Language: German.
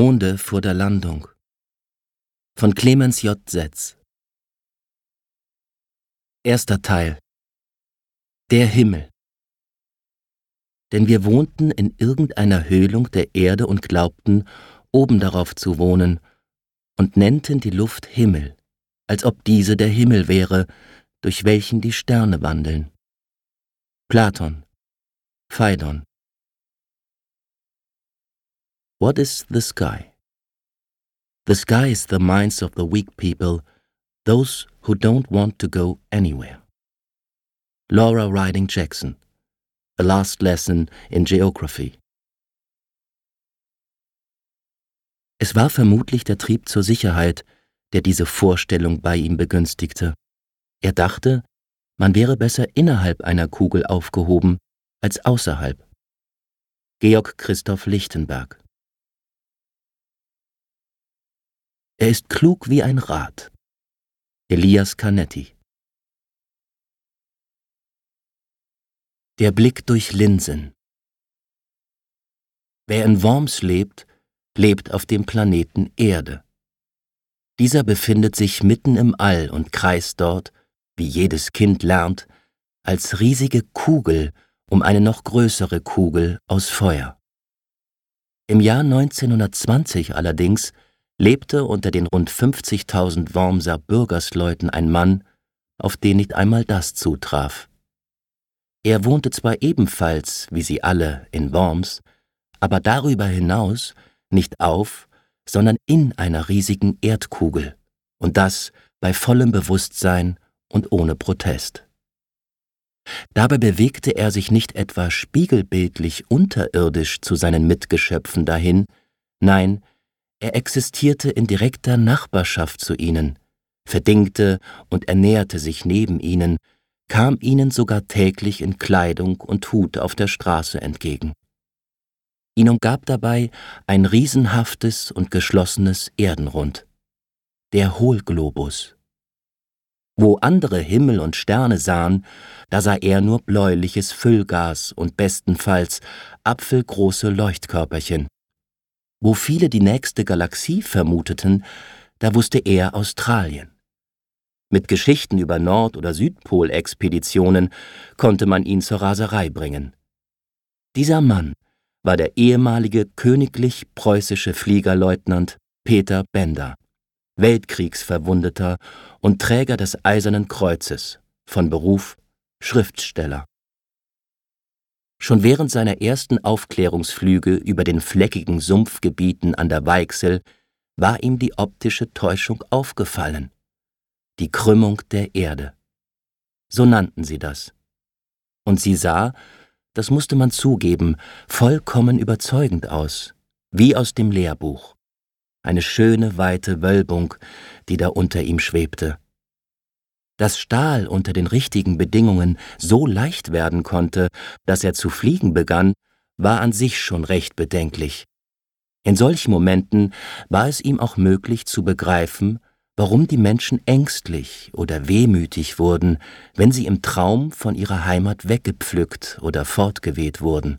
Monde vor der Landung. Von Clemens J. Setz. Erster Teil. Der Himmel. Denn wir wohnten in irgendeiner Höhlung der Erde und glaubten, oben darauf zu wohnen, und nennten die Luft Himmel, als ob diese der Himmel wäre, durch welchen die Sterne wandeln. Platon. Phaidon What is the sky? The sky is the minds of the weak people, those who don't want to go anywhere. Laura Riding Jackson, A Last Lesson in Geography. Es war vermutlich der Trieb zur Sicherheit, der diese Vorstellung bei ihm begünstigte. Er dachte, man wäre besser innerhalb einer Kugel aufgehoben als außerhalb. Georg Christoph Lichtenberg Er ist klug wie ein Rad. Elias Canetti Der Blick durch Linsen Wer in Worms lebt, lebt auf dem Planeten Erde. Dieser befindet sich mitten im All und kreist dort, wie jedes Kind lernt, als riesige Kugel um eine noch größere Kugel aus Feuer. Im Jahr 1920 allerdings lebte unter den rund 50.000 Wormser Bürgersleuten ein Mann, auf den nicht einmal das zutraf. Er wohnte zwar ebenfalls, wie sie alle, in Worms, aber darüber hinaus nicht auf, sondern in einer riesigen Erdkugel, und das bei vollem Bewusstsein und ohne Protest. Dabei bewegte er sich nicht etwa spiegelbildlich unterirdisch zu seinen Mitgeschöpfen dahin, nein, er existierte in direkter Nachbarschaft zu ihnen, verdingte und ernährte sich neben ihnen, kam ihnen sogar täglich in Kleidung und Hut auf der Straße entgegen. Ihn umgab dabei ein riesenhaftes und geschlossenes Erdenrund, der Hohlglobus. Wo andere Himmel und Sterne sahen, da sah er nur bläuliches Füllgas und bestenfalls apfelgroße Leuchtkörperchen. Wo viele die nächste Galaxie vermuteten, da wusste er Australien. Mit Geschichten über Nord- oder Südpolexpeditionen konnte man ihn zur Raserei bringen. Dieser Mann war der ehemalige königlich preußische Fliegerleutnant Peter Bender, Weltkriegsverwundeter und Träger des Eisernen Kreuzes, von Beruf Schriftsteller. Schon während seiner ersten Aufklärungsflüge über den fleckigen Sumpfgebieten an der Weichsel war ihm die optische Täuschung aufgefallen. Die Krümmung der Erde. So nannten sie das. Und sie sah, das musste man zugeben, vollkommen überzeugend aus, wie aus dem Lehrbuch. Eine schöne weite Wölbung, die da unter ihm schwebte. Dass Stahl unter den richtigen Bedingungen so leicht werden konnte, dass er zu fliegen begann, war an sich schon recht bedenklich. In solchen Momenten war es ihm auch möglich zu begreifen, warum die Menschen ängstlich oder wehmütig wurden, wenn sie im Traum von ihrer Heimat weggepflückt oder fortgeweht wurden.